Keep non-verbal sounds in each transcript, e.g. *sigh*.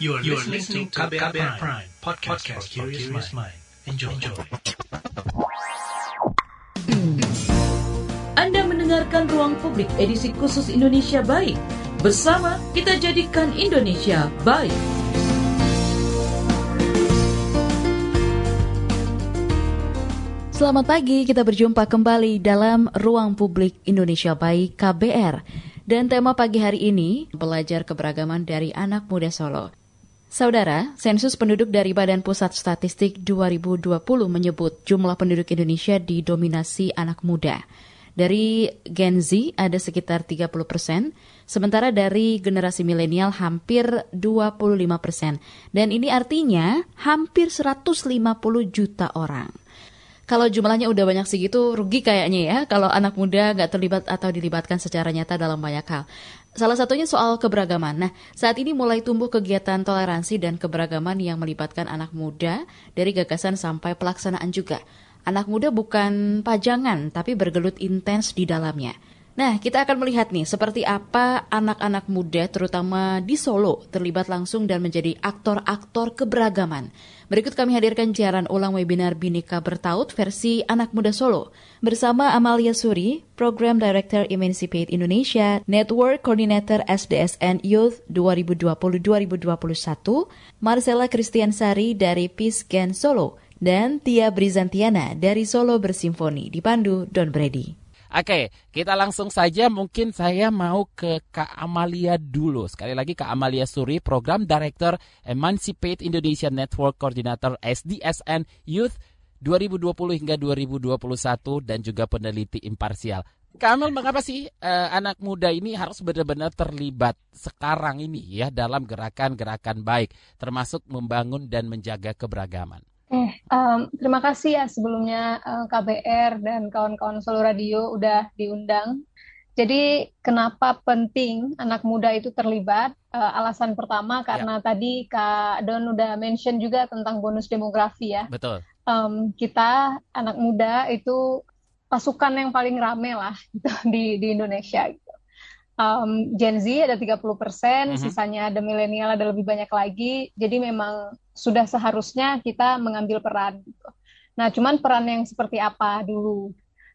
You are, listening to KBR, KBR Prime, podcast, for curious mind. Enjoy. Enjoy. Anda mendengarkan Ruang Publik edisi khusus Indonesia Baik. Bersama kita jadikan Indonesia baik. Selamat pagi, kita berjumpa kembali dalam Ruang Publik Indonesia Baik KBR. Dan tema pagi hari ini, belajar keberagaman dari anak muda Solo. Saudara, sensus penduduk dari Badan Pusat Statistik 2020 menyebut jumlah penduduk Indonesia didominasi anak muda. Dari Gen Z ada sekitar 30 persen, sementara dari generasi milenial hampir 25 persen. Dan ini artinya hampir 150 juta orang kalau jumlahnya udah banyak segitu rugi kayaknya ya kalau anak muda nggak terlibat atau dilibatkan secara nyata dalam banyak hal. Salah satunya soal keberagaman. Nah, saat ini mulai tumbuh kegiatan toleransi dan keberagaman yang melibatkan anak muda dari gagasan sampai pelaksanaan juga. Anak muda bukan pajangan, tapi bergelut intens di dalamnya. Nah, kita akan melihat nih seperti apa anak-anak muda terutama di Solo terlibat langsung dan menjadi aktor-aktor keberagaman. Berikut kami hadirkan siaran ulang webinar Binika Bertaut versi Anak Muda Solo bersama Amalia Suri, Program Director Emancipate Indonesia, Network Coordinator SDSN Youth 2020-2021, Marcella Kristiansari dari Peace Gen Solo, dan Tia Brizantiana dari Solo Bersimfoni dipandu Don Brady. Oke, kita langsung saja mungkin saya mau ke Kak Amalia dulu. Sekali lagi Kak Amalia Suri, Program Director Emancipate Indonesia Network Coordinator SDSN Youth 2020 hingga 2021 dan juga peneliti imparsial. Kamil, mengapa sih eh, anak muda ini harus benar-benar terlibat sekarang ini ya dalam gerakan-gerakan baik, termasuk membangun dan menjaga keberagaman? Eh, um, terima kasih ya sebelumnya uh, eh, KBR dan kawan-kawan Solo Radio udah diundang. Jadi kenapa penting anak muda itu terlibat? Uh, alasan pertama karena ya. tadi Kak Don udah mention juga tentang bonus demografi ya. Betul. Um, kita anak muda itu pasukan yang paling rame lah *laughs* gitu, di di Indonesia gitu. Um, Gen Z ada 30 persen, mm -hmm. sisanya ada milenial ada lebih banyak lagi. Jadi memang sudah seharusnya kita mengambil peran. Gitu. Nah, cuman peran yang seperti apa dulu?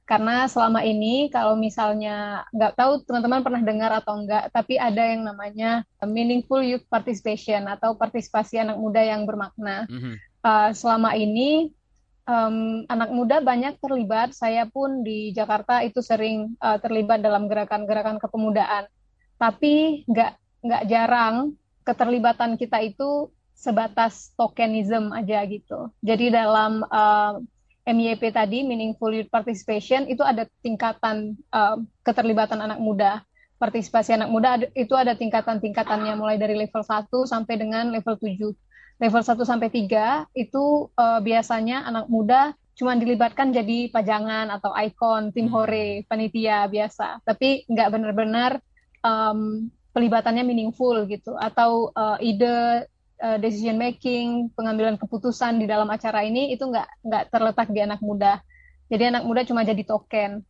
Karena selama ini kalau misalnya nggak tahu teman-teman pernah dengar atau enggak, tapi ada yang namanya meaningful youth participation atau partisipasi anak muda yang bermakna. Mm-hmm. Uh, selama ini um, anak muda banyak terlibat. Saya pun di Jakarta itu sering uh, terlibat dalam gerakan-gerakan kepemudaan. Tapi nggak nggak jarang keterlibatan kita itu sebatas tokenism aja gitu. Jadi dalam uh, eh, MYP tadi, Meaningful Youth Participation, itu ada tingkatan uh, keterlibatan anak muda. Partisipasi anak muda itu ada tingkatan-tingkatannya mulai dari level 1 sampai dengan level 7. Level 1 sampai 3 itu uh, biasanya anak muda cuma dilibatkan jadi pajangan atau ikon, tim hmm. hore, panitia biasa. Tapi nggak benar-benar um, pelibatannya meaningful gitu. Atau uh, ide uh, decision making, pengambilan keputusan di dalam acara ini itu nggak nggak terletak di anak muda. Jadi anak muda cuma jadi token.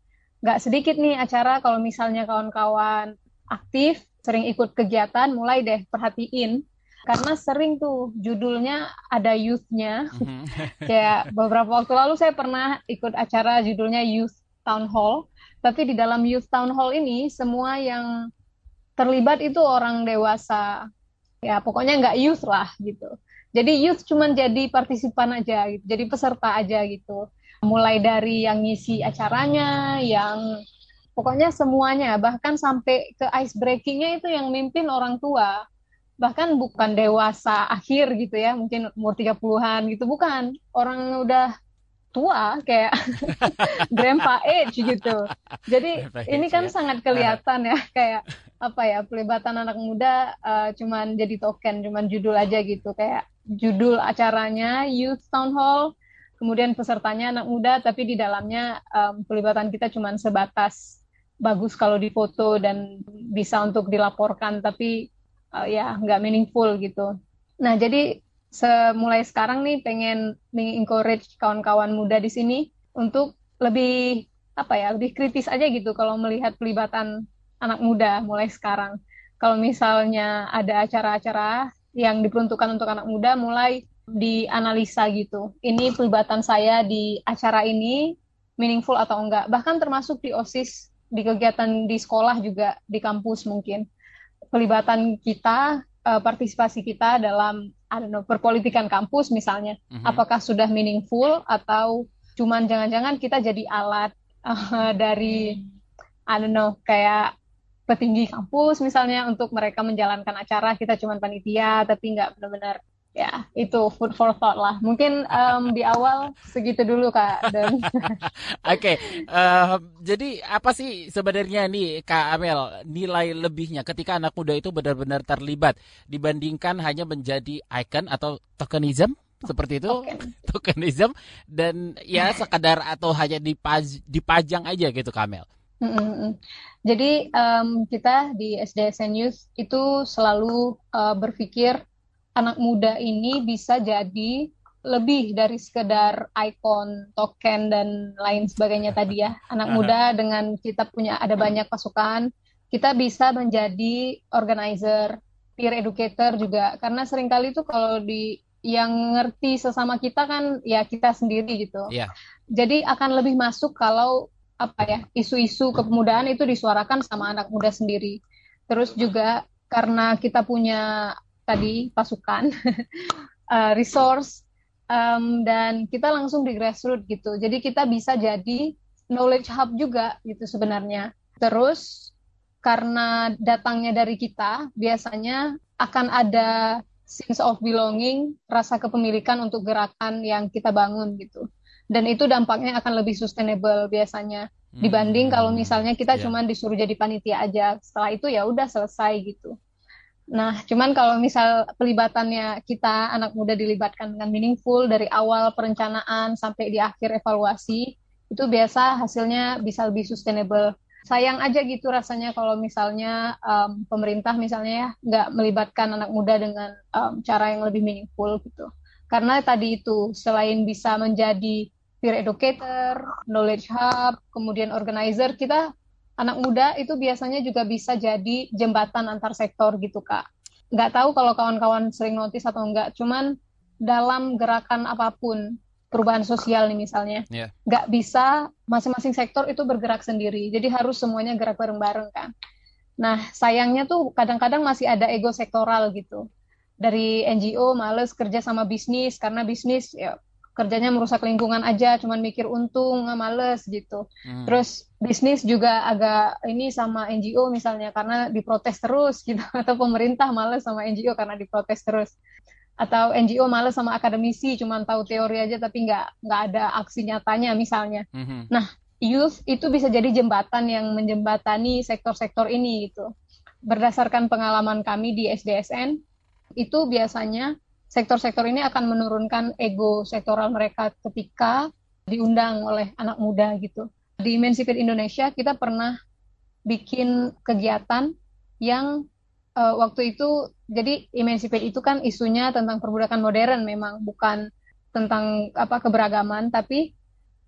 Nggak sedikit nih acara kalau misalnya kawan-kawan aktif, sering ikut kegiatan, mulai deh perhatiin karena sering tuh judulnya ada youth-nya. Mm-hmm. *laughs* Kayak beberapa waktu lalu saya pernah ikut acara judulnya Youth Town Hall, tapi di dalam Youth Town Hall ini semua yang terlibat itu orang dewasa, ya pokoknya nggak youth lah gitu. Jadi youth cuma jadi partisipan aja gitu. Jadi peserta aja gitu. Mulai dari yang ngisi acaranya yang pokoknya semuanya. Bahkan sampai ke ice breakingnya itu yang mimpin orang tua. Bahkan bukan dewasa akhir gitu ya. Mungkin umur 30-an gitu. Bukan. Orang udah tua kayak *laughs* grandpa age gitu. Jadi ini kan ya. sangat kelihatan ya kayak apa ya pelibatan anak muda uh, cuman jadi token, cuman judul aja gitu kayak judul acaranya Youth Town Hall, kemudian pesertanya anak muda tapi di dalamnya um, pelibatan kita cuman sebatas bagus kalau difoto dan bisa untuk dilaporkan tapi uh, ya nggak meaningful gitu. Nah jadi semulai sekarang nih pengen mengencourage kawan-kawan muda di sini untuk lebih apa ya lebih kritis aja gitu kalau melihat pelibatan anak muda mulai sekarang. Kalau misalnya ada acara-acara yang diperuntukkan untuk anak muda mulai dianalisa gitu. Ini pelibatan saya di acara ini meaningful atau enggak. Bahkan termasuk di OSIS, di kegiatan di sekolah juga, di kampus mungkin. Pelibatan kita, uh, partisipasi kita dalam I don't know, perpolitikan kampus misalnya. Mm -hmm. Apakah sudah meaningful atau cuman jangan-jangan kita jadi alat uh, *laughs* dari I don't know, kayak petinggi kampus misalnya untuk mereka menjalankan acara kita cuma panitia tapi nggak benar-benar ya itu food for thought lah. Mungkin um, di awal segitu dulu kak dan *laughs* oke okay. uh, jadi apa sih sebenarnya nih kak Amel nilai lebihnya ketika anak muda itu benar-benar terlibat dibandingkan hanya menjadi icon atau tokenism? Seperti itu tokenism dan ya sekadar atau hanya dipaj dipajang aja gitu Kamel Mm-hmm. Jadi um, kita di SDSN Youth itu selalu uh, berpikir anak muda ini bisa jadi lebih dari sekedar ikon, token dan lain sebagainya tadi ya. Anak muda dengan kita punya ada banyak pasukan, kita bisa menjadi organizer, peer educator juga. Karena sering kali itu kalau di yang ngerti sesama kita kan ya kita sendiri gitu. Yeah. Jadi akan lebih masuk kalau apa ya isu-isu kepemudaan itu disuarakan sama anak muda sendiri. Terus juga karena kita punya tadi pasukan, uh, *laughs* resource, um, dan kita langsung di grassroots gitu. Jadi kita bisa jadi knowledge hub juga gitu sebenarnya. Terus karena datangnya dari kita, biasanya akan ada sense of belonging, rasa kepemilikan untuk gerakan yang kita bangun gitu dan itu dampaknya akan lebih sustainable biasanya hmm. dibanding kalau misalnya kita yeah. cuman disuruh jadi panitia aja setelah itu ya udah selesai gitu nah cuman kalau misal pelibatannya kita anak muda dilibatkan dengan meaningful dari awal perencanaan sampai di akhir evaluasi itu biasa hasilnya bisa lebih sustainable sayang aja gitu rasanya kalau misalnya um, pemerintah misalnya ya nggak melibatkan anak muda dengan um, cara yang lebih meaningful gitu karena tadi itu selain bisa menjadi peer educator, knowledge hub, kemudian organizer, kita anak muda itu biasanya juga bisa jadi jembatan antar sektor gitu kak. Nggak tahu kalau kawan-kawan sering notice atau enggak, cuman dalam gerakan apa pun, perubahan sosial nih misalnya, yeah. nggak bisa masing-masing sektor itu bergerak sendiri. Jadi harus semuanya gerak bareng-bareng kan. Nah sayangnya tuh kadang-kadang masih ada ego sektoral gitu. Dari NGO males kerja sama bisnis karena bisnis ya kerjanya merusak lingkungan aja, cuman mikir untung, nggak males gitu. Hmm. Terus bisnis juga agak ini sama NGO misalnya karena diprotes terus gitu, *laughs* atau pemerintah males sama NGO karena diprotes terus, atau NGO males sama akademisi, cuman tahu teori aja tapi nggak nggak ada aksi nyatanya misalnya. Hmm. Nah, youth itu bisa jadi jembatan yang menjembatani sektor-sektor ini gitu. Berdasarkan pengalaman kami di SDSN, itu biasanya sektor-sektor ini akan menurunkan ego sektoral mereka ketika diundang oleh anak muda gitu. Di Emancipate Indonesia kita pernah bikin kegiatan yang uh, waktu itu jadi Emancipate itu kan isunya tentang perbudakan modern memang bukan tentang apa keberagaman tapi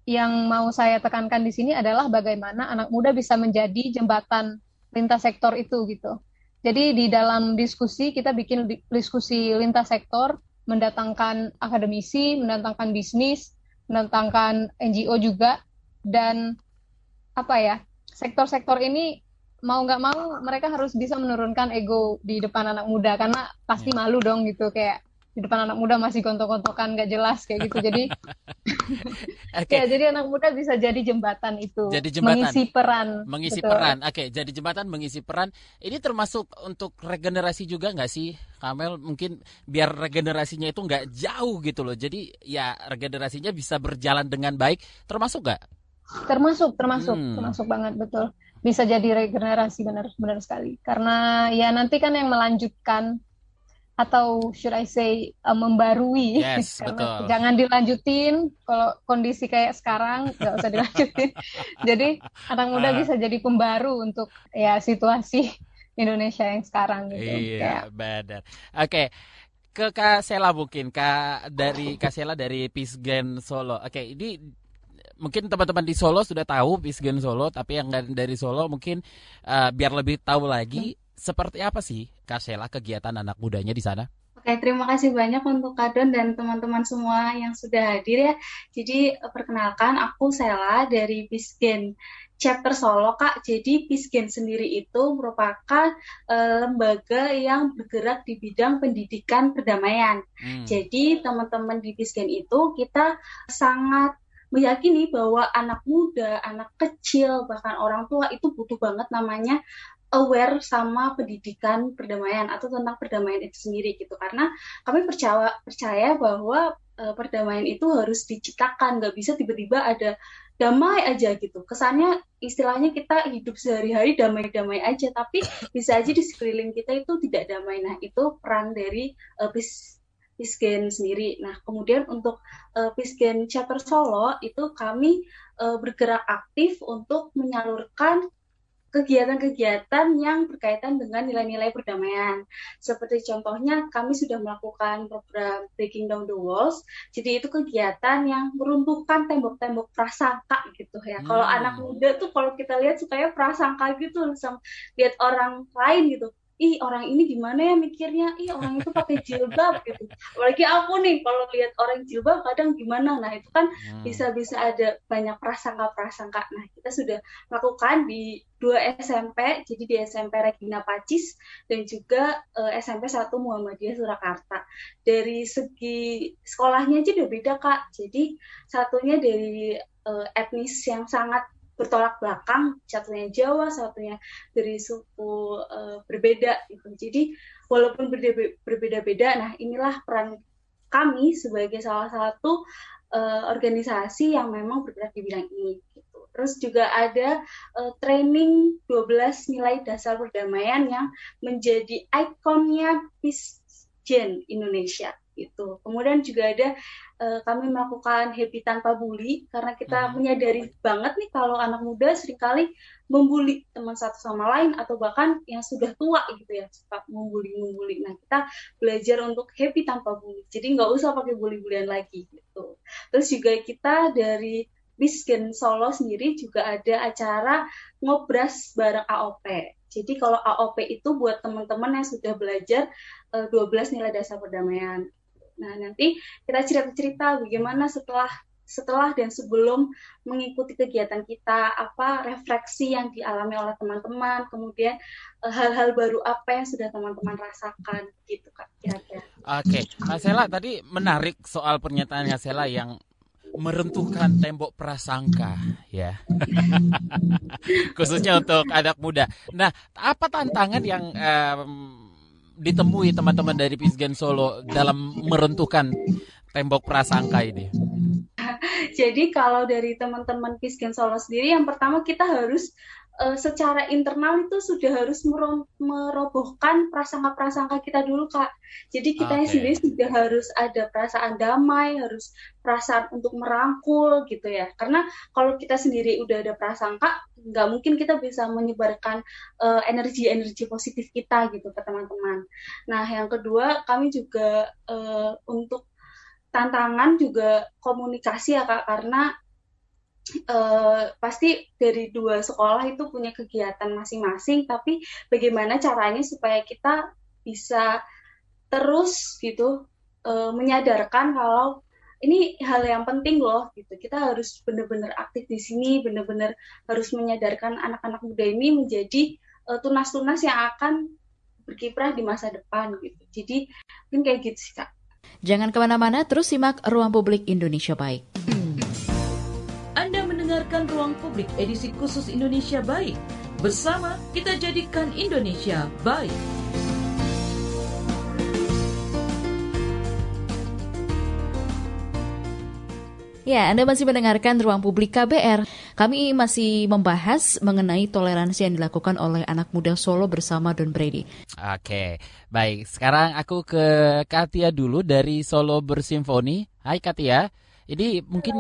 yang mau saya tekankan di sini adalah bagaimana anak muda bisa menjadi jembatan lintas sektor itu gitu. Jadi di dalam diskusi kita bikin diskusi lintas sektor, mendatangkan akademisi, mendatangkan bisnis, mendatangkan NGO juga, dan apa ya sektor-sektor ini mau nggak mau mereka harus bisa menurunkan ego di depan anak muda karena pasti iya. malu dong gitu kayak di depan anak muda masih gontok-gontokan nggak jelas kayak gitu. Jadi *laughs* okay. ya jadi anak muda bisa jadi jembatan itu jadi jembatan. mengisi peran mengisi betul. peran. Oke okay, jadi jembatan mengisi peran. Ini termasuk untuk regenerasi juga nggak sih Kamel? Mungkin biar regenerasinya itu nggak jauh gitu loh. Jadi ya regenerasinya bisa berjalan dengan baik. Termasuk nggak? Termasuk termasuk hmm. termasuk banget betul. Bisa jadi regenerasi benar benar sekali. Karena ya nanti kan yang melanjutkan atau should I say uh, membarui. Yes, *laughs* betul. jangan dilanjutin. Kalau kondisi kayak sekarang nggak usah dilanjutin. *laughs* Jadi anak muda uh, bisa jadi pembaru untuk ya situasi Indonesia yang sekarang gitu. Iya benar. Oke okay. ke Kak Sela mungkin Kak dari Kak Sela dari Pisgen Solo. Oke okay, ini mungkin teman-teman di Solo sudah tahu Pisgen Solo tapi yang dari Solo mungkin uh, biar lebih tahu lagi hmm seperti apa sih Kak Sheila kegiatan anak mudanya di sana? Oke, terima kasih banyak untuk Kadon dan teman-teman semua yang sudah hadir ya. Jadi perkenalkan aku Sela dari Bisgen chapter Solo Kak. Jadi Bisgen sendiri itu merupakan uh, lembaga yang bergerak di bidang pendidikan perdamaian. Hmm. Jadi teman-teman di Bisgen itu kita sangat meyakini bahwa anak muda, anak kecil, bahkan orang tua itu butuh banget namanya aware sama pendidikan perdamaian atau tentang perdamaian itu sendiri gitu. Karena kami percaya percaya bahwa uh, perdamaian itu harus diciptakan. Nggak bisa tiba-tiba ada damai aja gitu. Kesannya istilahnya kita hidup sehari-hari damai-damai aja. Tapi bisa aja di sekeliling kita itu tidak damai. Nah itu peran dari uh, Pisgen sendiri. Nah, kemudian untuk uh, Chapter Solo itu kami uh, bergerak aktif untuk menyalurkan kegiatan-kegiatan yang berkaitan dengan nilai-nilai perdamaian. Seperti contohnya kami sudah melakukan program Breaking Down the Walls. Jadi itu kegiatan yang meruntuhkan tembok-tembok prasangka gitu ya. Hmm. Kalau anak muda tuh kalau kita lihat supaya prasangka gitu lihat orang lain gitu ih orang ini gimana ya mikirnya? Ih orang itu pakai jilbab gitu. Apalagi aku nih kalau lihat orang jilbab kadang gimana? Nah itu kan hmm. bisa-bisa ada banyak prasangka-prasangka. Nah kita sudah melakukan di dua SMP jadi di SMP Regina Pacis dan juga uh, SMP 1 Muhammadiyah Surakarta. Dari segi sekolahnya aja udah beda kak. Jadi satunya dari uh, etnis yang sangat bertolak belakang satunya Jawa satunya dari suku uh, berbeda gitu jadi walaupun berbeda-beda nah inilah peran kami sebagai salah satu uh, organisasi yang memang bergerak di bidang ini gitu. Terus juga ada uh, training 12 nilai dasar perdamaian yang menjadi ikonnya Peace Gen Indonesia gitu. Kemudian juga ada uh, kami melakukan happy tanpa bully karena kita hmm. menyadari banget nih kalau anak muda sering kali membuli teman satu sama lain atau bahkan yang sudah tua gitu ya suka membuli membuli. Nah kita belajar untuk happy tanpa bully. Jadi nggak usah pakai bully-bulian lagi gitu. Terus juga kita dari Bisken Solo sendiri juga ada acara ngobras bareng AOP. Jadi kalau AOP itu buat teman-teman yang sudah belajar uh, eh, 12 nilai dasar perdamaian. Nah, nanti kita cerita-cerita bagaimana setelah setelah dan sebelum mengikuti kegiatan kita, apa refleksi yang dialami oleh teman-teman, kemudian eh, hal-hal baru apa yang sudah teman-teman rasakan, gitu kak kira-kira. Oke, Kak Sela tadi menarik soal pernyataannya Sela yang meruntuhkan tembok prasangka ya *laughs* khususnya untuk anak muda. Nah, apa tantangan yang um, ditemui teman-teman dari Pisgen Solo dalam meruntuhkan tembok prasangka ini? Jadi kalau dari teman-teman Pisgen Solo sendiri, yang pertama kita harus uh, secara internal itu sudah harus merobohkan prasangka-prasangka kita dulu kak. Jadi kita okay. sendiri sudah harus ada perasaan damai, harus perasaan untuk merangkul gitu ya. Karena kalau kita sendiri udah ada prasangka, nggak mungkin kita bisa menyebarkan uh, energi-energi positif kita gitu ke teman-teman. Nah yang kedua kami juga uh, untuk tantangan juga komunikasi ya kak karena Uh, pasti dari dua sekolah itu punya kegiatan masing-masing, tapi bagaimana caranya supaya kita bisa terus gitu uh, menyadarkan kalau ini hal yang penting loh gitu. Kita harus benar-benar aktif di sini, benar-benar harus menyadarkan anak-anak muda ini menjadi uh, tunas-tunas yang akan berkiprah di masa depan gitu. Jadi mungkin kayak gitu sih kak. Jangan ke mana-mana, terus simak Ruang Publik Indonesia Baik mendengarkan Ruang Publik edisi khusus Indonesia Baik. Bersama kita jadikan Indonesia baik. Ya, Anda masih mendengarkan Ruang Publik KBR. Kami masih membahas mengenai toleransi yang dilakukan oleh anak muda Solo bersama Don Brady. Oke, baik. Sekarang aku ke Katia dulu dari Solo Bersimfoni. Hai Katia. Ini mungkin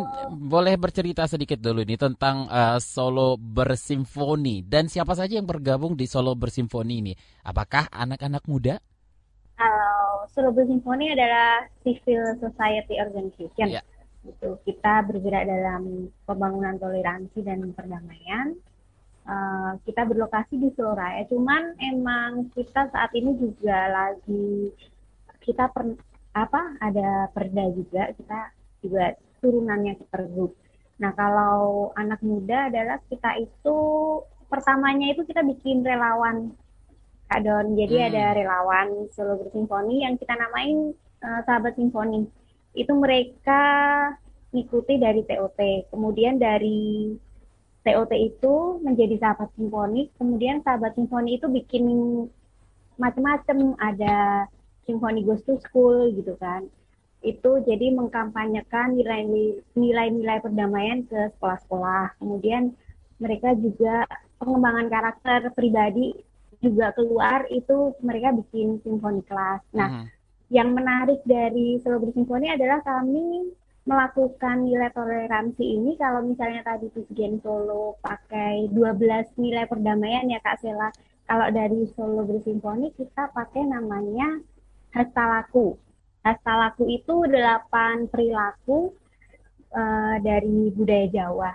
boleh bercerita sedikit dulu nih tentang uh, solo bersimfoni dan siapa saja yang bergabung di solo bersimfoni ini. Apakah anak-anak muda? Uh, solo bersimfoni adalah civil society organization. Yeah. Itu kita bergerak dalam pembangunan toleransi dan perdamaian. Uh, kita berlokasi di Raya. cuman emang kita saat ini juga lagi kita per, apa ada perda juga kita juga turunannya pergub. Nah kalau anak muda adalah kita itu pertamanya itu kita bikin relawan Kak Don. Jadi hmm. ada relawan Solo Bersimfoni yang kita namain uh, Sahabat Simfoni. Itu mereka ikuti dari TOT. Kemudian dari TOT itu menjadi sahabat simfoni, kemudian sahabat simfoni itu bikin macam-macam, ada simfoni goes to school gitu kan. Itu jadi mengkampanyekan nilai-nilai perdamaian ke sekolah-sekolah. Kemudian mereka juga pengembangan karakter pribadi juga keluar itu mereka bikin simfoni kelas. Nah, hmm. yang menarik dari Solo Simfoni adalah kami melakukan nilai toleransi ini kalau misalnya tadi Gen Solo pakai 12 nilai perdamaian ya Kak Sela. Kalau dari Solo Bersimfoni kita pakai namanya Hastalaku. Hastalaku itu delapan perilaku uh, dari budaya Jawa.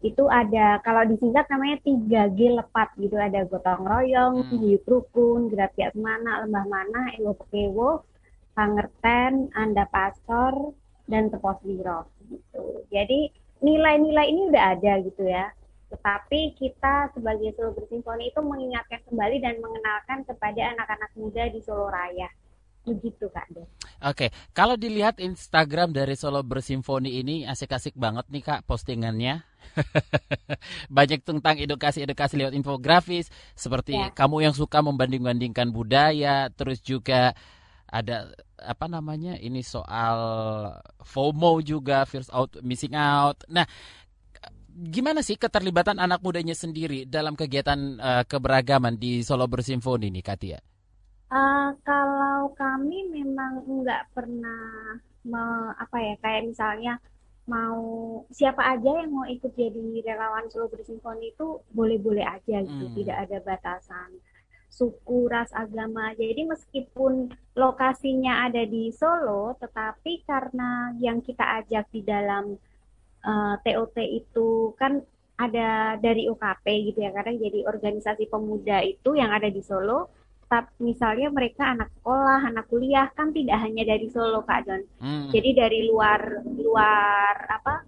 Itu ada kalau disingkat namanya 3G lepat gitu ada gotong royong, hmm. rukun, gerak mana, lembah mana, ewo pekewo, pangerten, anda pastor, dan tepos biro gitu. Jadi nilai-nilai ini udah ada gitu ya. Tetapi kita sebagai Solo Bersimfoni itu mengingatkan kembali dan mengenalkan kepada anak-anak muda di Solo Raya. Begitu Kak. Oke, kalau dilihat Instagram dari Solo Bersimfoni ini asik-asik banget nih Kak postingannya. *laughs* Banyak tentang edukasi-edukasi lewat infografis seperti ya. kamu yang suka membanding-bandingkan budaya, terus juga ada apa namanya ini soal FOMO juga fears out missing out. Nah, gimana sih keterlibatan anak mudanya sendiri dalam kegiatan uh, keberagaman di Solo Bersimfoni nih Katia? Uh, kalau kami memang nggak pernah me, apa ya kayak misalnya mau siapa aja yang mau ikut jadi relawan Solo Bersimfoni itu boleh-boleh aja gitu, hmm. tidak ada batasan suku, ras, agama. Jadi meskipun lokasinya ada di Solo, tetapi karena yang kita ajak di dalam uh, eh, TOT itu kan ada dari UKP gitu ya, karena jadi organisasi pemuda itu yang ada di Solo. Tapi misalnya mereka anak sekolah, anak kuliah kan tidak hanya dari Solo Kak Don. Hmm. Jadi dari luar luar apa?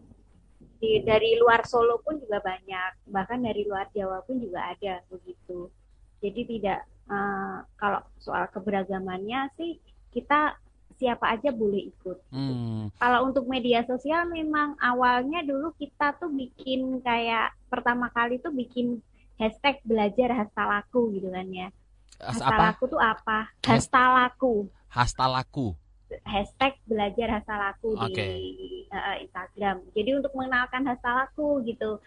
Di, dari luar Solo pun juga banyak, bahkan dari luar Jawa pun juga ada begitu. Jadi tidak uh, kalau soal keberagamannya sih kita siapa aja boleh ikut. Hmm. Kalau untuk media sosial memang awalnya dulu kita tuh bikin kayak pertama kali tuh bikin hashtag belajar hastalaku gitu kan ya. Hastalaku tuh apa? Hastalaku. Hastalaku. Hashtag belajar hastalaku okay. di uh, Instagram. Jadi untuk mengenalkan hastalaku gitu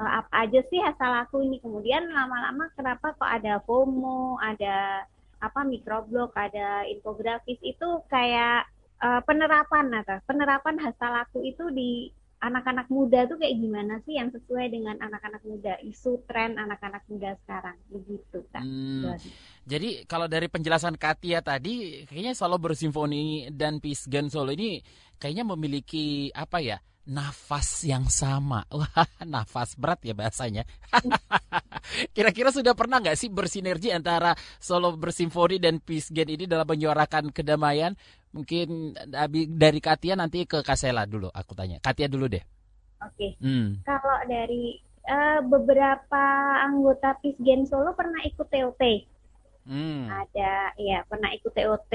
uh, apa aja sih asal aku ini kemudian lama-lama kenapa kok ada FOMO ada apa microblog ada infografis itu kayak uh, penerapan atau penerapan hasal aku itu di anak-anak muda tuh kayak gimana sih yang sesuai dengan anak-anak muda isu tren anak-anak muda sekarang begitu kan hmm, jadi kalau dari penjelasan Katia tadi kayaknya Solo Bersimfoni dan Pisgan Solo ini kayaknya memiliki apa ya nafas yang sama. *laughs* Wah, nafas berat ya bahasanya. *laughs* Kira-kira sudah pernah nggak sih bersinergi antara solo bersimfoni dan peace game ini dalam menyuarakan kedamaian? Mungkin dari Katia nanti ke Kasela dulu aku tanya. Katia dulu deh. Oke. Okay. Hmm. Kalau dari uh, beberapa anggota peace game solo pernah ikut TOT. Hmm. Ada ya pernah ikut TOT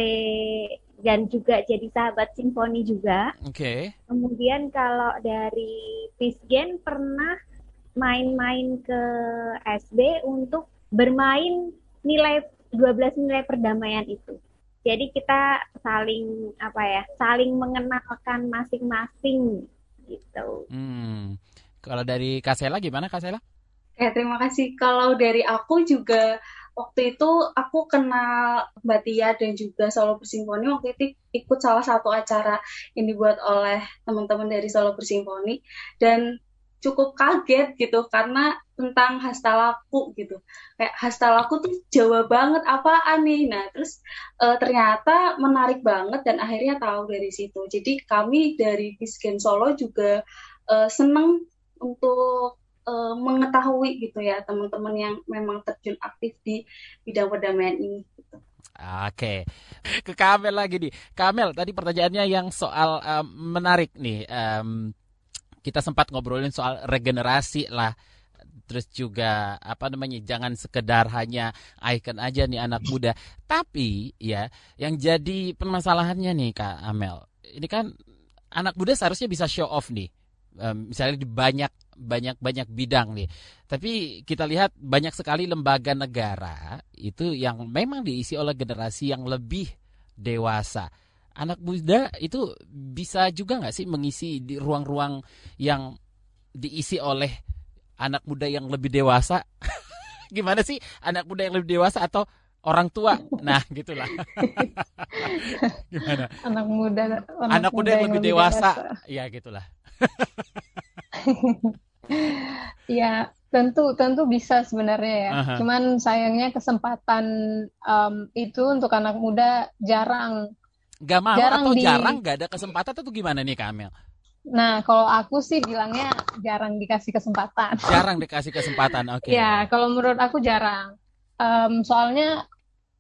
dan juga jadi sahabat simfoni juga. Oke. Okay. Kemudian kalau dari Pisgen pernah main-main ke SB untuk bermain nilai 12 nilai perdamaian itu. Jadi kita saling apa ya, saling mengenalkan masing-masing gitu. Hmm. Kalau dari Kasela gimana Kasela? Ya, terima kasih. Kalau dari aku juga waktu itu aku kenal Mbak Tia dan juga Solo Bersimfoni waktu itu ikut salah satu acara yang dibuat oleh teman-teman dari Solo Bersimfoni dan cukup kaget gitu karena tentang hastalaku gitu. Kayak hastalaku tuh Jawa banget apaan nih? Nah terus e, ternyata menarik banget dan akhirnya tahu dari situ. Jadi kami dari Bisgen Solo juga e, seneng untuk uh, mengetahui gitu ya teman-teman yang memang terjun aktif di bidang perdamaian ini. Oke, ke Kamel lagi nih. Kamel, tadi pertanyaannya yang soal um, menarik nih. Um, kita sempat ngobrolin soal regenerasi lah. Terus juga apa namanya jangan sekedar hanya icon aja nih anak muda. Tapi ya yang jadi permasalahannya nih Kak Amel. Ini kan anak muda seharusnya bisa show off nih. Um, misalnya di banyak banyak banyak bidang nih. Tapi kita lihat banyak sekali lembaga negara itu yang memang diisi oleh generasi yang lebih dewasa anak muda itu bisa juga nggak sih mengisi di ruang-ruang yang diisi oleh anak muda yang lebih dewasa? *laughs* Gimana sih anak muda yang lebih dewasa atau orang tua? Nah, *laughs* gitulah. *laughs* Gimana? Anak muda anak, anak muda yang, yang lebih dewasa. Ya, gitulah. Ya, tentu tentu bisa sebenarnya ya. Aha. Cuman sayangnya kesempatan um, itu untuk anak muda jarang Gak mau jarang atau di... jarang gak ada kesempatan atau gimana nih Kamil? Nah, kalau aku sih bilangnya jarang dikasih kesempatan. Jarang dikasih kesempatan, *laughs* oke. Okay. ya, kalau menurut aku jarang. Um, soalnya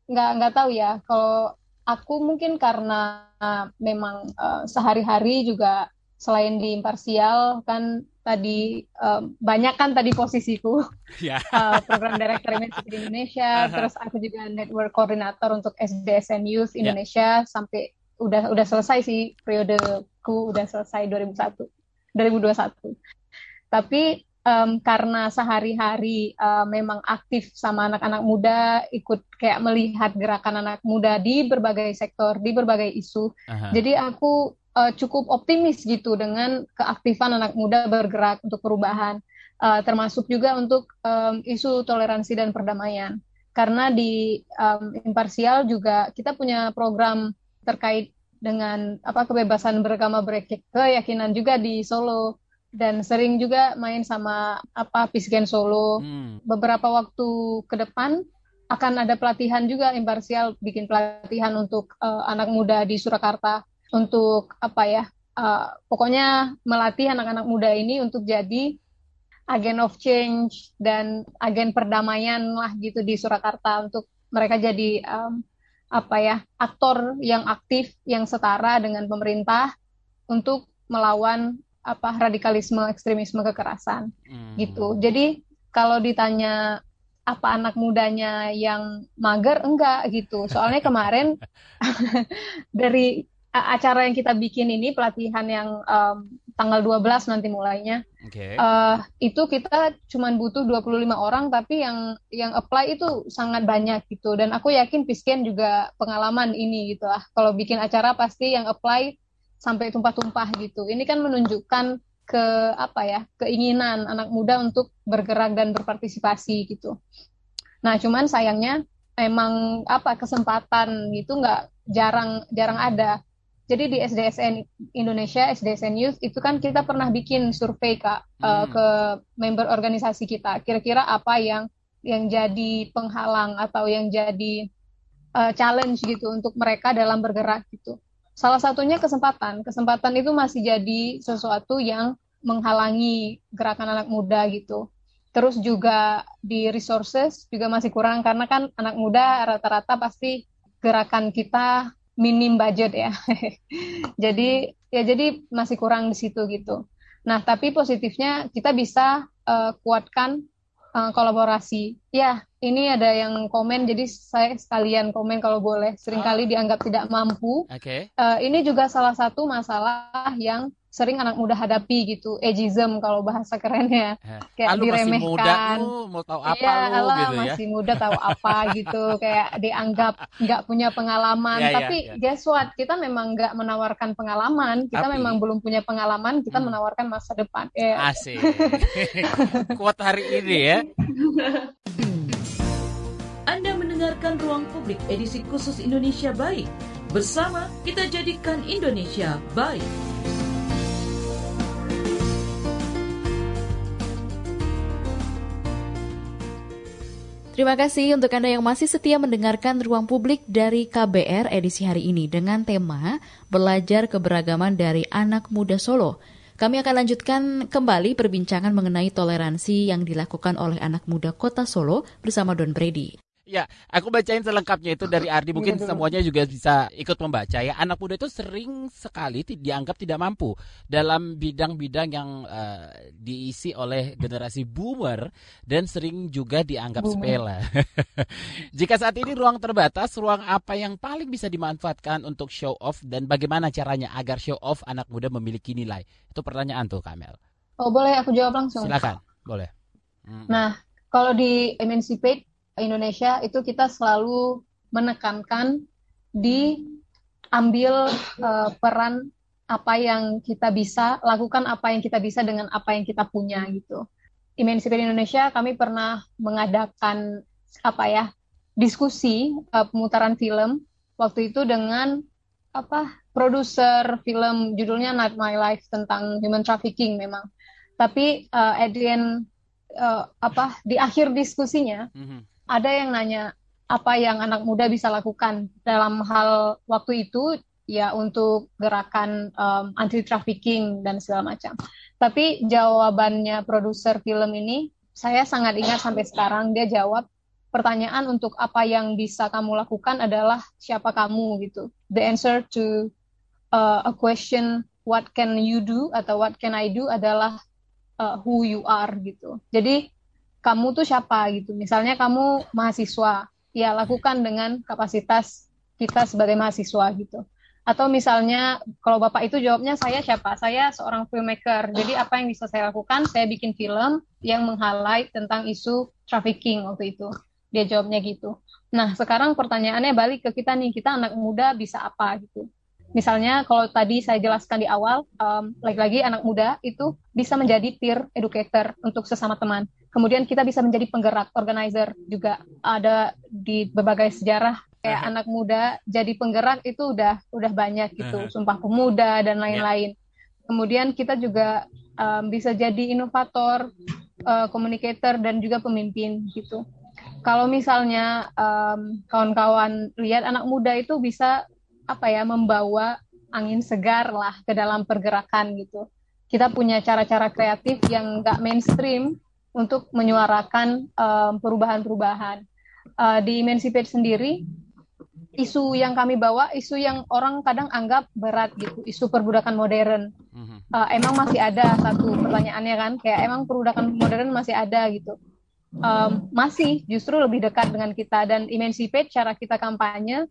nggak nggak tahu ya. Kalau aku mungkin karena memang uh, sehari-hari juga selain di imparsial kan tadi um, banyak kan tadi posisiku *laughs* yeah. uh, program director di Indonesia, uh -huh. terus aku juga network koordinator untuk SDSN Youth ya. Indonesia yeah. sampai udah udah selesai sih periodeku udah selesai 2001 2021. Tapi um, karena sehari-hari uh, memang aktif sama anak-anak muda, ikut kayak melihat gerakan anak muda di berbagai sektor, di berbagai isu. Uh -huh. Jadi aku uh, cukup optimis gitu dengan keaktifan anak muda bergerak untuk perubahan, uh, termasuk juga untuk um, isu toleransi dan perdamaian. Karena di um, imparsial juga kita punya program terkait dengan apa kebebasan beragama berkeyakinan juga di Solo dan sering juga main sama apa Pisgen Solo. Hmm. Beberapa waktu ke depan akan ada pelatihan juga imparsial bikin pelatihan untuk uh, anak muda di Surakarta untuk apa ya uh, pokoknya melatih anak-anak muda ini untuk jadi agen of change dan agen perdamaian lah gitu di Surakarta untuk mereka jadi um, apa ya aktor yang aktif yang setara dengan pemerintah untuk melawan apa radikalisme ekstremisme kekerasan hmm. gitu jadi kalau ditanya apa anak mudanya yang mager enggak gitu soalnya kemarin *laughs* *laughs* dari acara yang kita bikin ini pelatihan yang um, tanggal 12 nanti mulainya. Okay. Uh, eh, itu kita cuma butuh 25 orang tapi yang yang apply itu sangat banyak gitu dan aku yakin Pisken juga pengalaman ini gitu lah. Kalau bikin acara pasti yang apply sampai tumpah-tumpah gitu. Ini kan menunjukkan ke apa ya, keinginan anak muda untuk bergerak dan berpartisipasi gitu. Nah, cuman sayangnya emang apa kesempatan gitu nggak jarang jarang ada jadi di SDSN Indonesia, SDSN Youth itu kan kita pernah bikin survei kak eh, hmm. uh, ke member organisasi kita. Kira-kira apa yang yang jadi penghalang atau yang jadi uh, challenge gitu untuk mereka dalam bergerak gitu. Salah satunya kesempatan. Kesempatan itu masih jadi sesuatu yang menghalangi gerakan anak muda gitu. Terus juga di resources juga masih kurang karena kan anak muda rata-rata pasti gerakan kita minim budget ya. *laughs* jadi ya jadi masih kurang di situ gitu. Nah, tapi positifnya kita bisa uh, kuatkan uh, kolaborasi. Ya, ini ada yang komen jadi saya sekalian komen kalau boleh. Seringkali dianggap tidak mampu. Okay. Uh, ini juga salah satu masalah yang sering anak muda hadapi gitu ageism kalau bahasa kerennya *laughs* eh, kayak Alu diremehkan masih muda, mau tahu apa iya, lu gitu ya masih muda *laughs* tahu apa gitu kayak dianggap nggak punya pengalaman ya, tapi ya, ya. guess what kita memang nggak menawarkan pengalaman kita tapi, memang belum punya pengalaman kita hmm. menawarkan masa depan ya. asik *laughs* kuat hari ini ya Anda mendengarkan Ruang Publik edisi khusus Indonesia Baik. Bersama kita jadikan Indonesia baik. Terima kasih untuk Anda yang masih setia mendengarkan Ruang Publik dari KBR edisi hari ini dengan tema Belajar Keberagaman dari Anak Muda Solo. Kami akan lanjutkan kembali perbincangan mengenai toleransi yang dilakukan oleh anak muda kota Solo bersama Don Brady. Ya, aku bacain selengkapnya itu dari Ardi. Mungkin semuanya juga bisa ikut membaca ya. Anak muda itu sering sekali dianggap tidak mampu dalam bidang-bidang yang uh, diisi oleh generasi boomer dan sering juga dianggap sepele. *laughs* Jika saat ini ruang terbatas, ruang apa yang paling bisa dimanfaatkan untuk show off dan bagaimana caranya agar show off anak muda memiliki nilai? Itu pertanyaan tuh, Kamel. Oh, boleh aku jawab langsung? Silakan, boleh. Hmm. Nah, kalau di Emancipate Indonesia itu kita selalu menekankan di ambil uh, peran apa yang kita bisa lakukan apa yang kita bisa dengan apa yang kita punya gitu. Emancipate Indonesia kami pernah mengadakan apa ya diskusi uh, pemutaran film waktu itu dengan apa produser film judulnya Not My Life tentang human trafficking memang. Tapi uh, end uh, apa di akhir diskusinya mm -hmm ada yang nanya apa yang anak muda bisa lakukan dalam hal waktu itu ya untuk gerakan um, anti trafficking dan segala macam. Tapi jawabannya produser film ini saya sangat ingat sampai sekarang dia jawab pertanyaan untuk apa yang bisa kamu lakukan adalah siapa kamu gitu. The answer to uh, a question what can you do atau what can I do adalah uh, who you are gitu. Jadi kamu tuh siapa gitu. Misalnya kamu mahasiswa, ya lakukan dengan kapasitas kita sebagai mahasiswa gitu. Atau misalnya kalau Bapak itu jawabnya saya siapa? Saya seorang filmmaker. Jadi apa yang bisa saya lakukan? Saya bikin film yang meng-highlight tentang isu trafficking waktu itu. Dia jawabnya gitu. Nah, sekarang pertanyaannya balik ke kita nih, kita anak muda bisa apa gitu. Misalnya kalau tadi saya jelaskan di awal, um, lagi-lagi anak muda itu bisa menjadi peer educator untuk sesama teman. Kemudian kita bisa menjadi penggerak, organizer juga ada di berbagai sejarah kayak uh-huh. anak muda jadi penggerak itu udah udah banyak gitu, uh-huh. sumpah pemuda dan lain-lain. Yeah. Kemudian kita juga um, bisa jadi inovator, uh, communicator dan juga pemimpin gitu. Kalau misalnya um, kawan-kawan lihat anak muda itu bisa apa ya membawa angin segar lah ke dalam pergerakan gitu. Kita punya cara-cara kreatif yang nggak mainstream untuk menyuarakan perubahan-perubahan. Uh, di Emancipate sendiri, isu yang kami bawa, isu yang orang kadang anggap berat gitu, isu perbudakan modern. Uh, emang masih ada satu pertanyaannya kan, kayak emang perbudakan modern masih ada gitu. Um, masih justru lebih dekat dengan kita dan Emancipate cara kita kampanye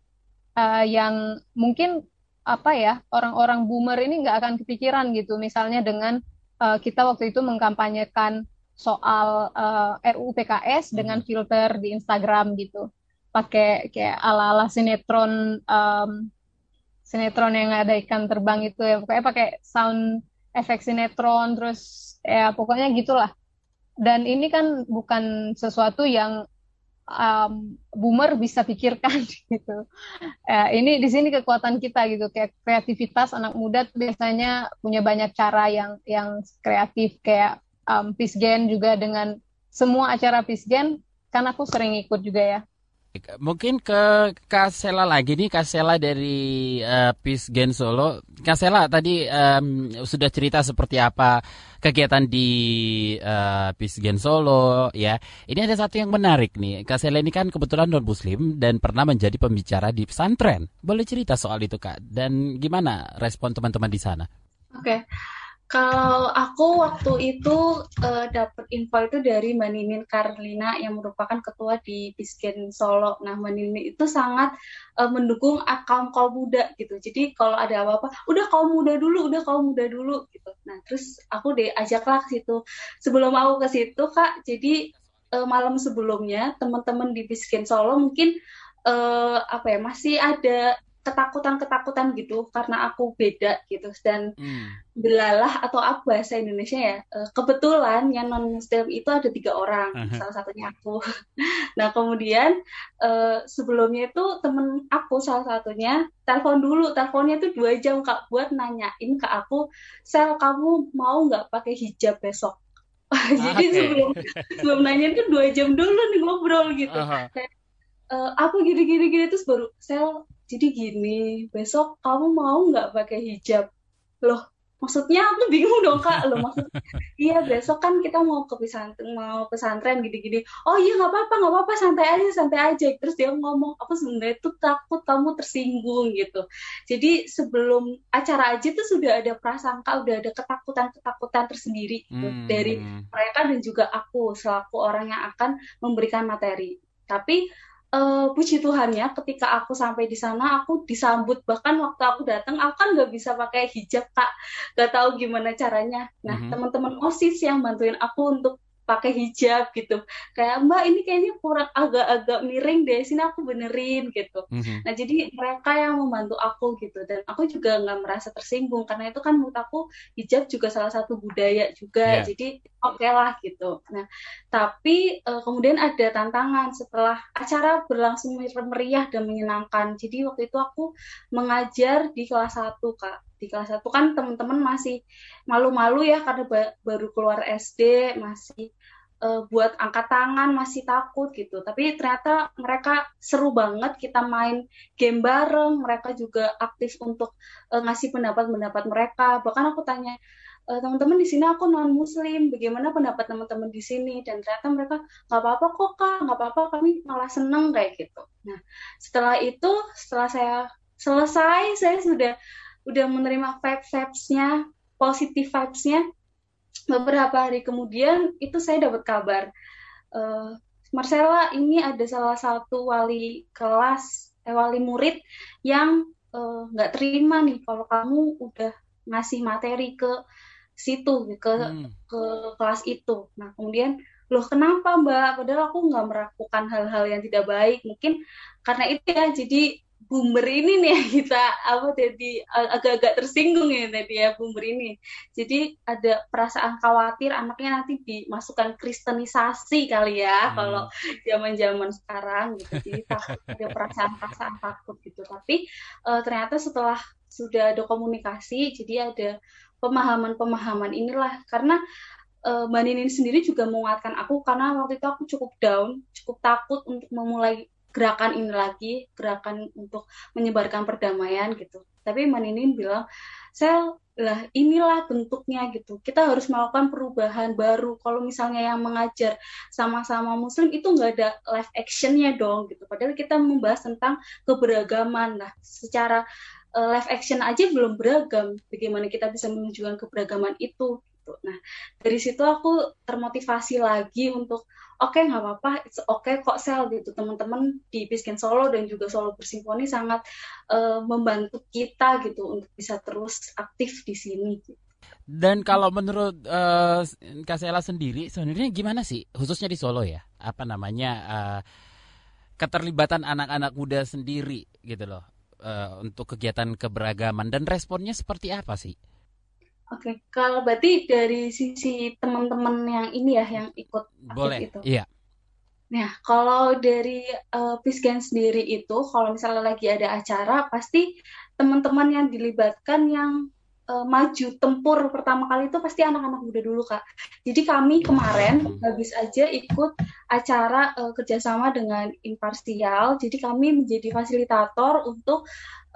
uh, yang mungkin apa ya orang-orang boomer ini nggak akan kepikiran gitu misalnya dengan uh, kita waktu itu mengkampanyekan soal uh, RUU PKS hmm. dengan filter di Instagram gitu. Pakai kayak ala-ala sinetron um, sinetron yang ada ikan terbang itu ya. Pokoknya pakai sound efek sinetron terus ya pokoknya gitulah. Dan ini kan bukan sesuatu yang um, boomer bisa pikirkan *laughs* gitu. Uh, ini di sini kekuatan kita gitu, kayak kreativitas anak muda biasanya punya banyak cara yang yang kreatif. Kayak um, Pisgen juga dengan semua acara Pisgen kan aku sering ikut juga ya. Mungkin ke Kasela lagi nih, Kasela dari uh, Pisgen Solo. Kasela tadi um, sudah cerita seperti apa kegiatan di uh, Pisgen Solo ya. Ini ada satu yang menarik nih. Kak Sela ini kan kebetulan non muslim dan pernah menjadi pembicara di pesantren. Boleh cerita soal itu Kak dan gimana respon teman-teman di sana? Oke. Okay. Kalau aku waktu itu uh, dapat info itu dari Mbak Karlina yang merupakan ketua di Bisken Solo. Nah, Mbak itu sangat uh, mendukung kaum kaum muda gitu. Jadi kalau ada apa-apa, udah kaum muda dulu, udah kaum muda dulu gitu. Nah, terus aku deh ajaklah ke situ. Sebelum aku ke situ, Kak, jadi uh, malam sebelumnya teman-teman di Bisken Solo mungkin uh, apa ya masih ada ketakutan-ketakutan gitu karena aku beda gitu dan hmm. belalah atau apa bahasa Indonesia ya eh, kebetulan yang non muslim itu ada tiga orang uh -huh. salah satunya aku *laughs* nah kemudian uh, sebelumnya itu temen aku salah satunya telepon dulu teleponnya itu dua jam kak buat nanyain ke aku sel kamu mau nggak pakai hijab besok *laughs* jadi okay. sebelum sebelum nanyain kan dua jam dulu nih ngobrol gitu uh -huh. Kayak, uh, apa gini-gini gini terus baru sel jadi gini besok kamu mau nggak pakai hijab? Loh maksudnya aku bingung dong kak. Lo maksud *laughs* iya besok kan kita mau ke pesantren mau pesantren gini-gini. Oh iya nggak apa-apa nggak apa-apa santai aja santai aja. Terus dia ngomong aku sebenarnya tuh takut kamu tersinggung gitu. Jadi sebelum acara aja tuh sudah ada prasangka udah ada ketakutan ketakutan tersendiri gitu, hmm. dari mereka dan juga aku selaku orang yang akan memberikan materi. Tapi uh, puji Tuhannya ketika aku sampai di sana aku disambut. Bahkan waktu aku datang aku kan nggak bisa pakai hijab kak. Nggak tahu gimana caranya. Nah mm -hmm. teman-teman osis yang bantuin aku untuk pakai hijab gitu. Kayak mbak ini kayaknya kurang agak-agak miring deh sini aku benerin gitu. Mm-hmm. nah jadi mereka yang membantu aku gitu. Dan aku juga nggak merasa tersinggung karena itu kan menurut aku hijab juga salah satu budaya juga. Yeah. jadi oke okay lah gitu. Nah tapi uh, kemudian ada tantangan setelah acara berlangsung meriah dan menyenangkan. Jadi waktu itu aku mengajar di kelas 1 kak di kelas satu. Kan teman-teman masih malu-malu ya karena ba baru keluar SD masih uh, buat angkat tangan masih takut gitu. Tapi ternyata mereka seru banget kita main game bareng mereka juga aktif untuk uh, ngasih pendapat-pendapat mereka. Bahkan aku tanya uh, teman-teman di sini aku non muslim bagaimana pendapat teman-teman di sini? Dan ternyata mereka nggak apa-apa kok kak nggak apa-apa kami malah seneng kayak gitu. Nah setelah itu setelah saya selesai saya sudah udah menerima vibes-vibes-nya, positif vibes-nya, beberapa hari kemudian itu saya dapat kabar, uh, Marcella ini ada salah satu wali kelas, eh, wali murid yang eh, nggak uh, terima nih kalau kamu udah ngasih materi ke situ ke hmm. ke kelas itu. Nah kemudian loh kenapa mbak? Padahal aku nggak melakukan hal-hal yang tidak baik. Mungkin karena itu ya jadi boomer ini nih kita apa jadi agak-agak tersinggung ya tadi ya boomer ini. Jadi ada perasaan khawatir anaknya nanti dimasukkan kristenisasi kali ya hmm. kalau zaman-zaman sekarang gitu. Jadi takut ada perasaan-perasaan takut gitu. Tapi uh, ternyata setelah sudah ada komunikasi jadi ada pemahaman-pemahaman inilah karena uh, Mbak Ninin sendiri juga menguatkan aku karena waktu itu aku cukup down, cukup takut untuk memulai gerakan ini lagi, gerakan untuk menyebarkan perdamaian gitu. Tapi Mbak Ninin bilang, saya lah inilah bentuknya gitu. Kita harus melakukan perubahan baru. Kalau misalnya yang mengajar sama-sama Muslim itu nggak ada live actionnya dong gitu. Padahal kita membahas tentang keberagaman. Nah, secara uh, live action aja belum beragam. Bagaimana kita bisa menunjukkan keberagaman itu? Gitu. Nah, dari situ aku termotivasi lagi untuk oke okay, nggak apa-apa it's okay kok sel gitu teman-teman di Biskin Solo dan juga Solo Bersimfoni sangat uh, membantu kita gitu untuk bisa terus aktif di sini gitu. Dan kalau menurut uh, Kak Sela sendiri sebenarnya gimana sih khususnya di Solo ya apa namanya uh, keterlibatan anak-anak muda sendiri gitu loh uh, untuk kegiatan keberagaman dan responnya seperti apa sih? Oke, kalau berarti dari sisi teman-teman yang ini ya yang ikut Boleh, itu. Iya. Nah, kalau dari uh, Pisgen sendiri itu, kalau misalnya lagi ada acara, pasti teman-teman yang dilibatkan yang uh, maju tempur pertama kali itu pasti anak-anak muda dulu kak. Jadi kami kemarin habis aja ikut acara uh, kerjasama dengan imparsial. Jadi kami menjadi fasilitator untuk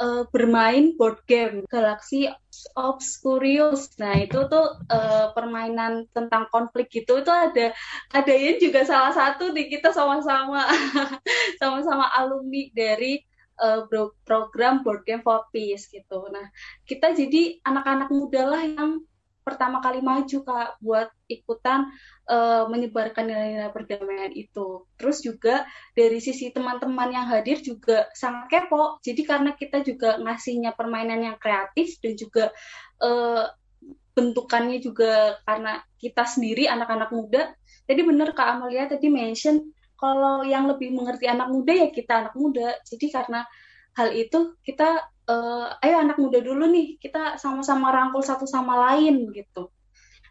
uh, bermain board game Galaxy Obscurious. Nah itu tuh uh, permainan tentang konflik gitu itu ada ada yang juga salah satu di kita sama-sama *laughs* sama-sama alumni dari uh, program board game for peace gitu. Nah kita jadi anak-anak muda lah yang pertama kali maju kak buat ikutan uh, menyebarkan nilai-nilai perdamaian itu. Terus juga dari sisi teman-teman yang hadir juga sangat kepo. Jadi karena kita juga ngasihnya permainan yang kreatif dan juga uh, bentukannya juga karena kita sendiri anak-anak muda. Jadi benar Kak Amalia tadi mention kalau yang lebih mengerti anak muda ya kita anak muda. Jadi karena hal itu kita uh, ayo anak muda dulu nih kita sama-sama rangkul satu sama lain gitu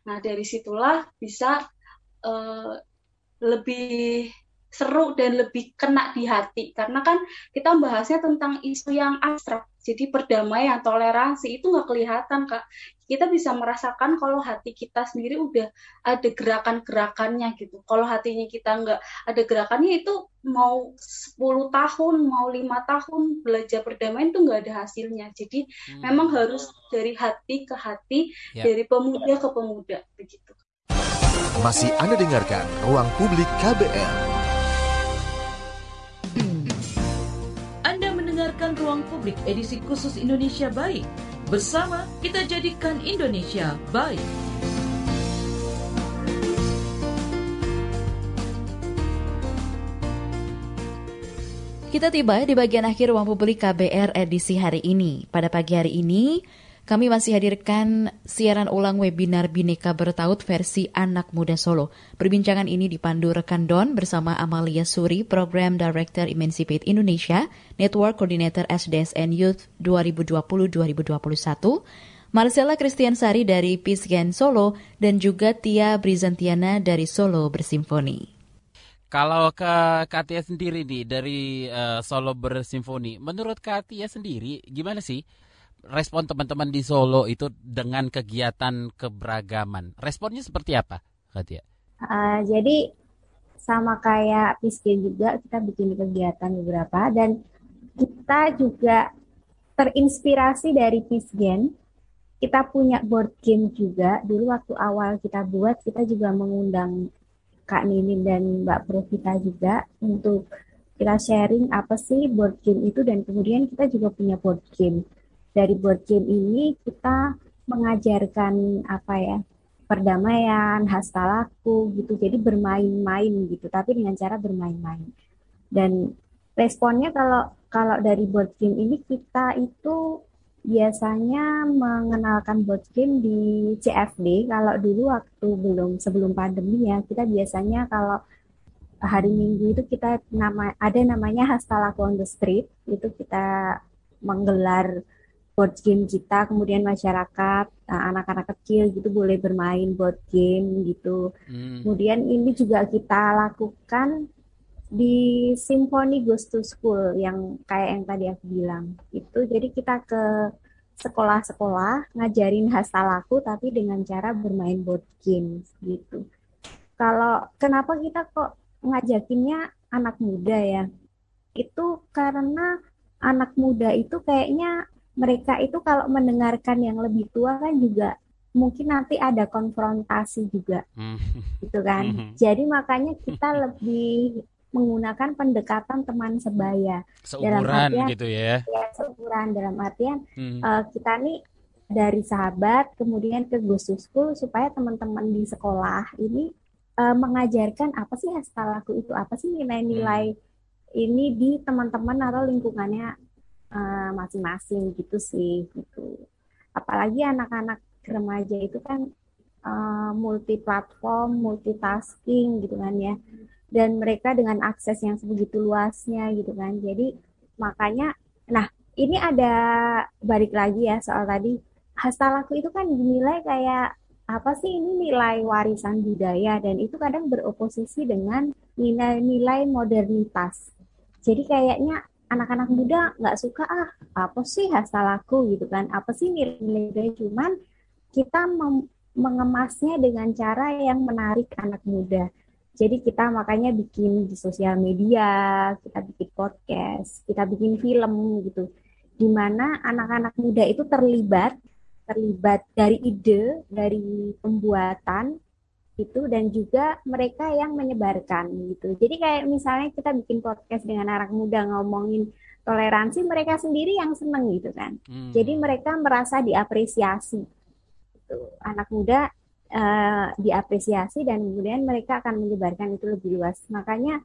nah dari situlah bisa uh, lebih seru dan lebih kena di hati karena kan kita membahasnya tentang isu yang abstrak jadi perdamaian toleransi itu nggak kelihatan kak kita bisa merasakan kalau hati kita sendiri udah ada gerakan-gerakannya gitu kalau hatinya kita nggak ada gerakannya itu mau 10 tahun mau lima tahun belajar perdamaian itu nggak ada hasilnya jadi hmm. memang harus dari hati ke hati ya. dari pemuda ke pemuda begitu masih Anda dengarkan Ruang Publik KBR. Ruang Publik edisi khusus Indonesia Baik. Bersama kita jadikan Indonesia baik. Kita tiba di bagian akhir Ruang Publik KBR edisi hari ini. Pada pagi hari ini, kami masih hadirkan siaran ulang webinar Bineka Bertaut versi Anak Muda Solo. Perbincangan ini dipandu rekan Don bersama Amalia Suri, Program Director Emancipate Indonesia, Network Coordinator SDSN Youth 2020-2021, Marcella Kristiansari dari Pisgen Solo, dan juga Tia Brizantiana dari Solo Bersimfoni. Kalau ke Katia sendiri nih dari uh, Solo Bersimfoni, menurut Katia sendiri gimana sih respon teman-teman di Solo itu dengan kegiatan keberagaman? Responnya seperti apa, Katia? Uh, jadi sama kayak Piskin juga kita bikin kegiatan beberapa dan kita juga terinspirasi dari Pisgen. Kita punya board game juga. Dulu waktu awal kita buat kita juga mengundang Kak Ninin dan Mbak Profita juga untuk kita sharing apa sih board game itu dan kemudian kita juga punya board game dari board game ini kita mengajarkan apa ya perdamaian, hasta laku gitu. Jadi bermain-main gitu, tapi dengan cara bermain-main. Dan responnya kalau kalau dari board game ini kita itu biasanya mengenalkan board game di CFD. Kalau dulu waktu belum sebelum pandemi ya, kita biasanya kalau hari Minggu itu kita nama ada namanya hasta laku on the street itu kita menggelar board game kita, kemudian masyarakat, eh, anak-anak kecil gitu boleh bermain board game gitu. Hmm. Kemudian ini juga kita lakukan di Symphony Goes to School yang kayak yang tadi aku bilang. Itu jadi kita ke sekolah-sekolah ngajarin hasta laku tapi dengan cara bermain board game gitu. Kalau kenapa kita kok ngajakinnya anak muda ya? Itu karena anak muda itu kayaknya mereka itu kalau mendengarkan yang lebih tua kan juga mungkin nanti ada konfrontasi juga hmm. gitu kan hmm. jadi makanya kita lebih menggunakan pendekatan teman sebaya Seukuran dalam artian gitu ya, ya seukuran dalam artian hmm. uh, kita nih dari sahabat kemudian ke gususku supaya teman-teman di sekolah ini uh, mengajarkan apa sih hastalaku itu apa sih nilai-nilai hmm. ini di teman-teman atau lingkungannya Eh, masing-masing uh, gitu sih gitu. Apalagi anak-anak remaja itu kan uh, multi platform multitasking gitu kan ya. Dan mereka dengan akses yang sebegitu luasnya gitu kan. Jadi makanya nah ini ada balik lagi ya soal tadi. Hastalaku itu kan dinilai kayak apa sih ini nilai warisan budaya? Dan itu kadang beroposisi dengan nilai-nilai modernitas. Jadi kayaknya anak-anak muda nggak suka ah apa sih hasil laku gitu kan. Apa sih nilai-nilai cuman kita mengemasnya dengan cara yang menarik anak muda. Jadi kita makanya bikin di sosial media kita bikin podcast kita bikin film gitu. Di mana anak-anak muda itu terlibat terlibat dari ide dari pembuatan itu dan juga mereka yang menyebarkan gitu. Jadi kayak misalnya kita bikin podcast dengan anak muda ngomongin toleransi, mereka sendiri yang seneng gitu kan. Hmm. Jadi mereka merasa diapresiasi. Gitu. Anak muda uh, diapresiasi dan kemudian mereka akan menyebarkan itu lebih luas. Makanya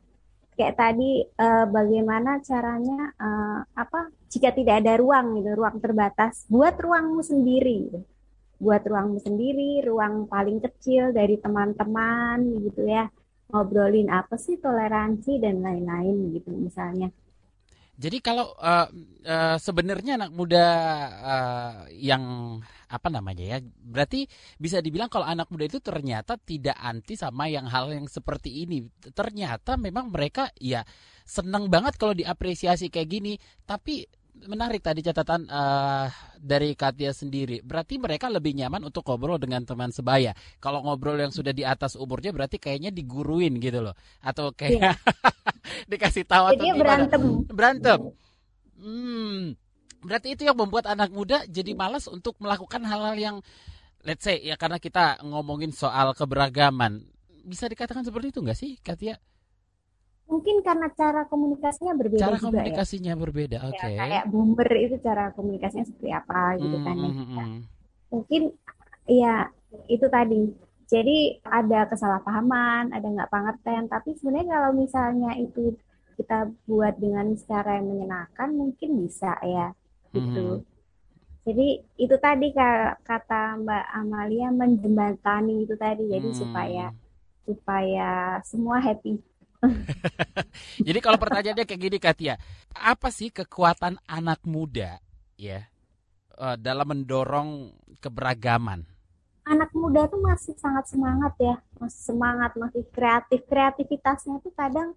kayak tadi uh, bagaimana caranya uh, apa jika tidak ada ruang gitu, ruang terbatas, buat ruangmu sendiri. Gitu buat ruangmu sendiri, ruang paling kecil dari teman-teman gitu ya. Ngobrolin apa sih toleransi dan lain-lain gitu misalnya. Jadi kalau uh, uh, sebenarnya anak muda uh, yang apa namanya ya, berarti bisa dibilang kalau anak muda itu ternyata tidak anti sama yang hal yang seperti ini. Ternyata memang mereka ya senang banget kalau diapresiasi kayak gini, tapi menarik tadi catatan uh, dari Katia sendiri. Berarti mereka lebih nyaman untuk ngobrol dengan teman sebaya. Kalau ngobrol yang sudah di atas umurnya berarti kayaknya diguruin gitu loh. Atau kayak yeah. *laughs* dikasih tahu atau gimana. berantem. Berantem. Hmm. Berarti itu yang membuat anak muda jadi malas untuk melakukan hal-hal yang let's say ya karena kita ngomongin soal keberagaman. Bisa dikatakan seperti itu nggak sih Katia? Mungkin karena cara komunikasinya berbeda cara juga komunikasinya ya. berbeda oke okay. ya, kayak boomer itu cara komunikasinya seperti apa gitu kan ya mm -hmm. mungkin ya itu tadi jadi ada kesalahpahaman ada nggak pengertian tapi sebenarnya kalau misalnya itu kita buat dengan cara yang menyenangkan mungkin bisa ya gitu mm. jadi itu tadi kata Mbak Amalia menjembatani itu tadi jadi mm. supaya supaya semua happy *laughs* Jadi kalau pertanyaannya kayak gini Katia, apa sih kekuatan anak muda ya uh, dalam mendorong keberagaman? Anak muda tuh masih sangat semangat ya, masih semangat, masih kreatif. Kreativitasnya tuh kadang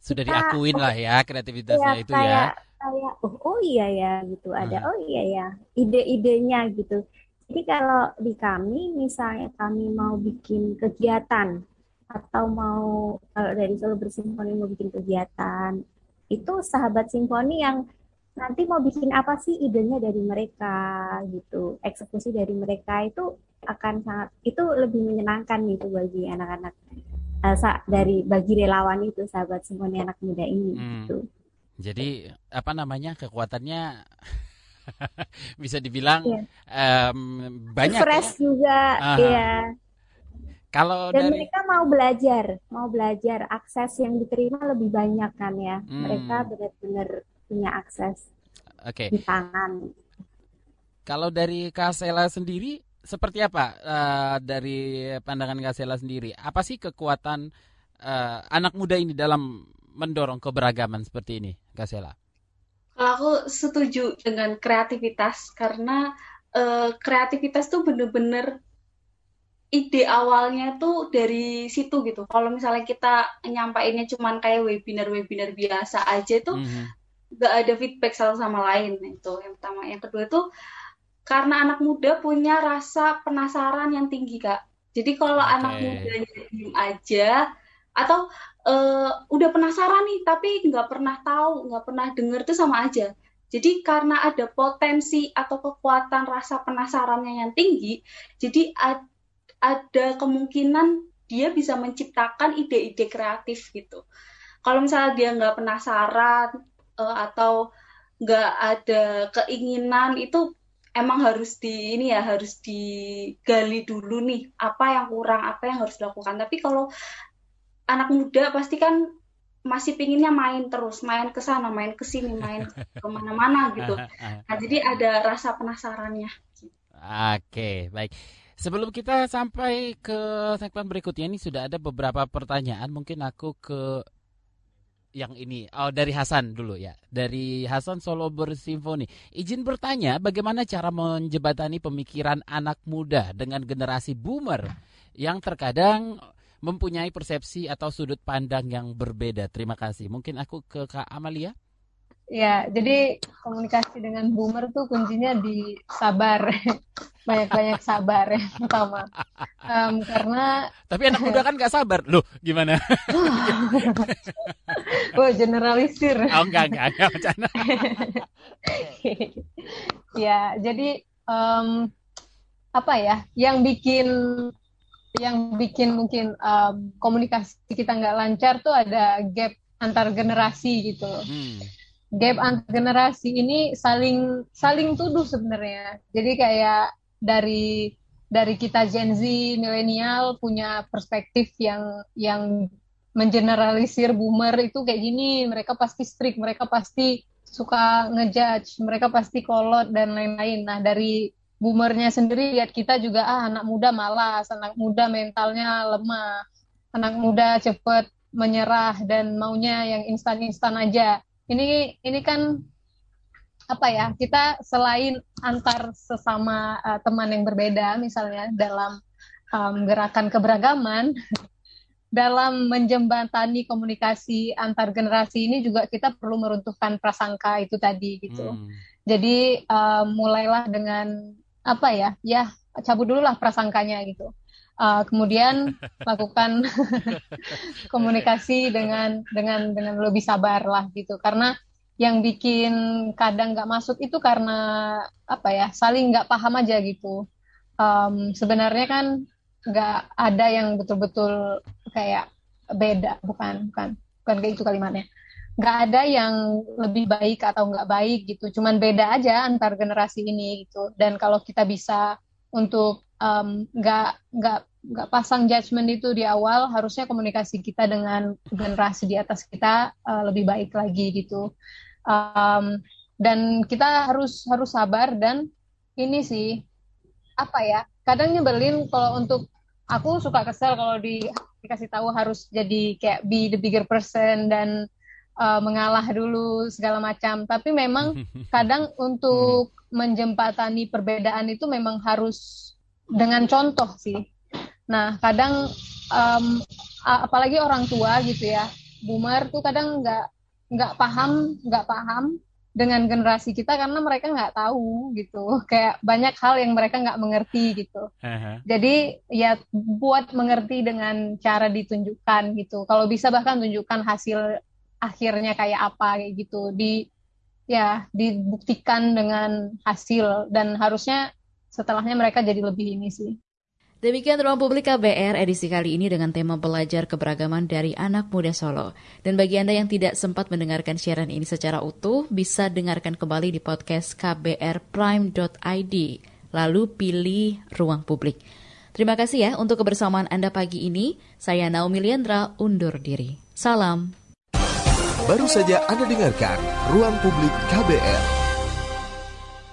sudah kita, diakuin lah ya kreativitasnya ya, itu ya. kayak, ya. Kayak oh, oh iya ya gitu, ada hmm. oh iya ya ide-idenya gitu. Jadi kalau di kami misalnya kami mau bikin kegiatan atau mau kalau dari Solo Bersimfoni mau bikin kegiatan itu sahabat simfoni yang nanti mau bikin apa sih idenya dari mereka gitu eksekusi dari mereka itu akan sangat itu lebih menyenangkan gitu bagi anak-anak uh, dari bagi relawan itu sahabat simfoni anak muda ini hmm. gitu jadi apa namanya kekuatannya *laughs* bisa dibilang yeah. um, banyak fresh ya? juga uh -huh. ya kalau dan dari... mereka mau belajar, mau belajar akses yang diterima lebih banyak kan ya. Hmm. Mereka benar-benar punya akses okay. di tangan. Kalau dari Kasela sendiri seperti apa uh, dari pandangan Kasela sendiri? Apa sih kekuatan uh, anak muda ini dalam mendorong keberagaman seperti ini, Kasela? Kalau aku setuju dengan kreativitas karena uh, kreativitas tuh bener-bener ide awalnya tuh dari situ gitu. Kalau misalnya kita nyampainnya cuman kayak webinar-webinar biasa aja tuh mm-hmm. gak ada feedback satu sama lain itu yang pertama. Yang kedua tuh karena anak muda punya rasa penasaran yang tinggi kak. Jadi kalau okay. anak muda diem aja atau uh, udah penasaran nih tapi nggak pernah tahu, nggak pernah denger tuh sama aja. Jadi karena ada potensi atau kekuatan rasa penasarannya yang tinggi, jadi ada kemungkinan dia bisa menciptakan ide-ide kreatif gitu. Kalau misalnya dia nggak penasaran uh, atau nggak ada keinginan itu emang harus di ini ya harus digali dulu nih apa yang kurang apa yang harus dilakukan. Tapi kalau anak muda pasti kan masih pinginnya main terus, main ke sana, main ke sini, main *laughs* ke mana-mana gitu. Nah, jadi ada rasa penasarannya. Oke, baik. Sebelum kita sampai ke segmen berikutnya ini sudah ada beberapa pertanyaan. Mungkin aku ke yang ini. Oh, dari Hasan dulu ya. Dari Hasan Solo Bersimfoni. Izin bertanya, bagaimana cara menjebatani pemikiran anak muda dengan generasi boomer yang terkadang mempunyai persepsi atau sudut pandang yang berbeda. Terima kasih. Mungkin aku ke Kak Amalia. Ya, jadi komunikasi dengan boomer tuh kuncinya di sabar. *laughs* Banyak-banyak sabar yang pertama. Um, karena Tapi anak muda kan gak sabar. Loh, gimana? *laughs* oh, generalisir. Oh, enggak, enggak, enggak bercanda. *laughs* ya, jadi um, apa ya? Yang bikin yang bikin mungkin um, komunikasi kita nggak lancar tuh ada gap antar generasi gitu. Hmm gap antar generasi ini saling saling tuduh sebenarnya. Jadi kayak dari dari kita Gen Z milenial punya perspektif yang yang mengeneralisir boomer itu kayak gini, mereka pasti strict, mereka pasti suka ngejudge, mereka pasti kolot dan lain-lain. Nah, dari boomernya sendiri lihat kita juga ah anak muda malas, anak muda mentalnya lemah, anak muda cepet menyerah dan maunya yang instan-instan aja ini ini kan apa ya kita selain antar sesama uh, teman yang berbeda misalnya dalam um, gerakan keberagaman *laughs* dalam menjembatani komunikasi antar generasi ini juga kita perlu meruntuhkan prasangka itu tadi gitu. Hmm. Jadi uh, mulailah dengan apa ya? Ya cabut dulu lah prasangkanya gitu. Uh, kemudian *laughs* lakukan *laughs* komunikasi dengan dengan dengan lebih sabar lah gitu. Karena yang bikin kadang nggak masuk itu karena apa ya? Saling nggak paham aja gitu. Um, sebenarnya kan nggak ada yang betul-betul kayak beda bukan bukan bukan kayak itu kalimatnya nggak ada yang lebih baik atau nggak baik gitu cuman beda aja antar generasi ini gitu dan kalau kita bisa untuk nggak um, nggak nggak pasang judgement itu di awal harusnya komunikasi kita dengan generasi di atas kita uh, lebih baik lagi gitu um, dan kita harus harus sabar dan ini sih apa ya kadang nyebelin kalau untuk aku suka kesel kalau di dikasih tahu harus jadi kayak be the bigger person dan uh, mengalah dulu segala macam. Tapi memang *laughs* kadang untuk menjembatani perbedaan itu memang harus dengan contoh sih. Nah, kadang um, apalagi orang tua gitu ya, boomer tuh kadang nggak nggak paham nggak paham dengan generasi kita karena mereka nggak tahu gitu. *laughs* Kayak banyak hal yang mereka nggak mengerti gitu. Uh-huh. jadi ya buat mengerti dengan cara ditunjukkan gitu. Kalau bisa bahkan tunjukkan hasil akhirnya kayak apa kayak gitu. Di ya dibuktikan dengan hasil. Dan harusnya setelahnya mereka jadi lebih ini sih Demikian Ruang Publik KBR edisi kali ini dengan tema belajar keberagaman dari anak muda Solo. Dan bagi Anda yang tidak sempat mendengarkan siaran ini secara utuh, bisa dengarkan kembali di podcast kbrprime.id. Lalu pilih Ruang Publik. Terima kasih ya untuk kebersamaan Anda pagi ini. Saya Naomi Liandra undur diri. Salam. Baru saja Anda dengarkan Ruang Publik KBR.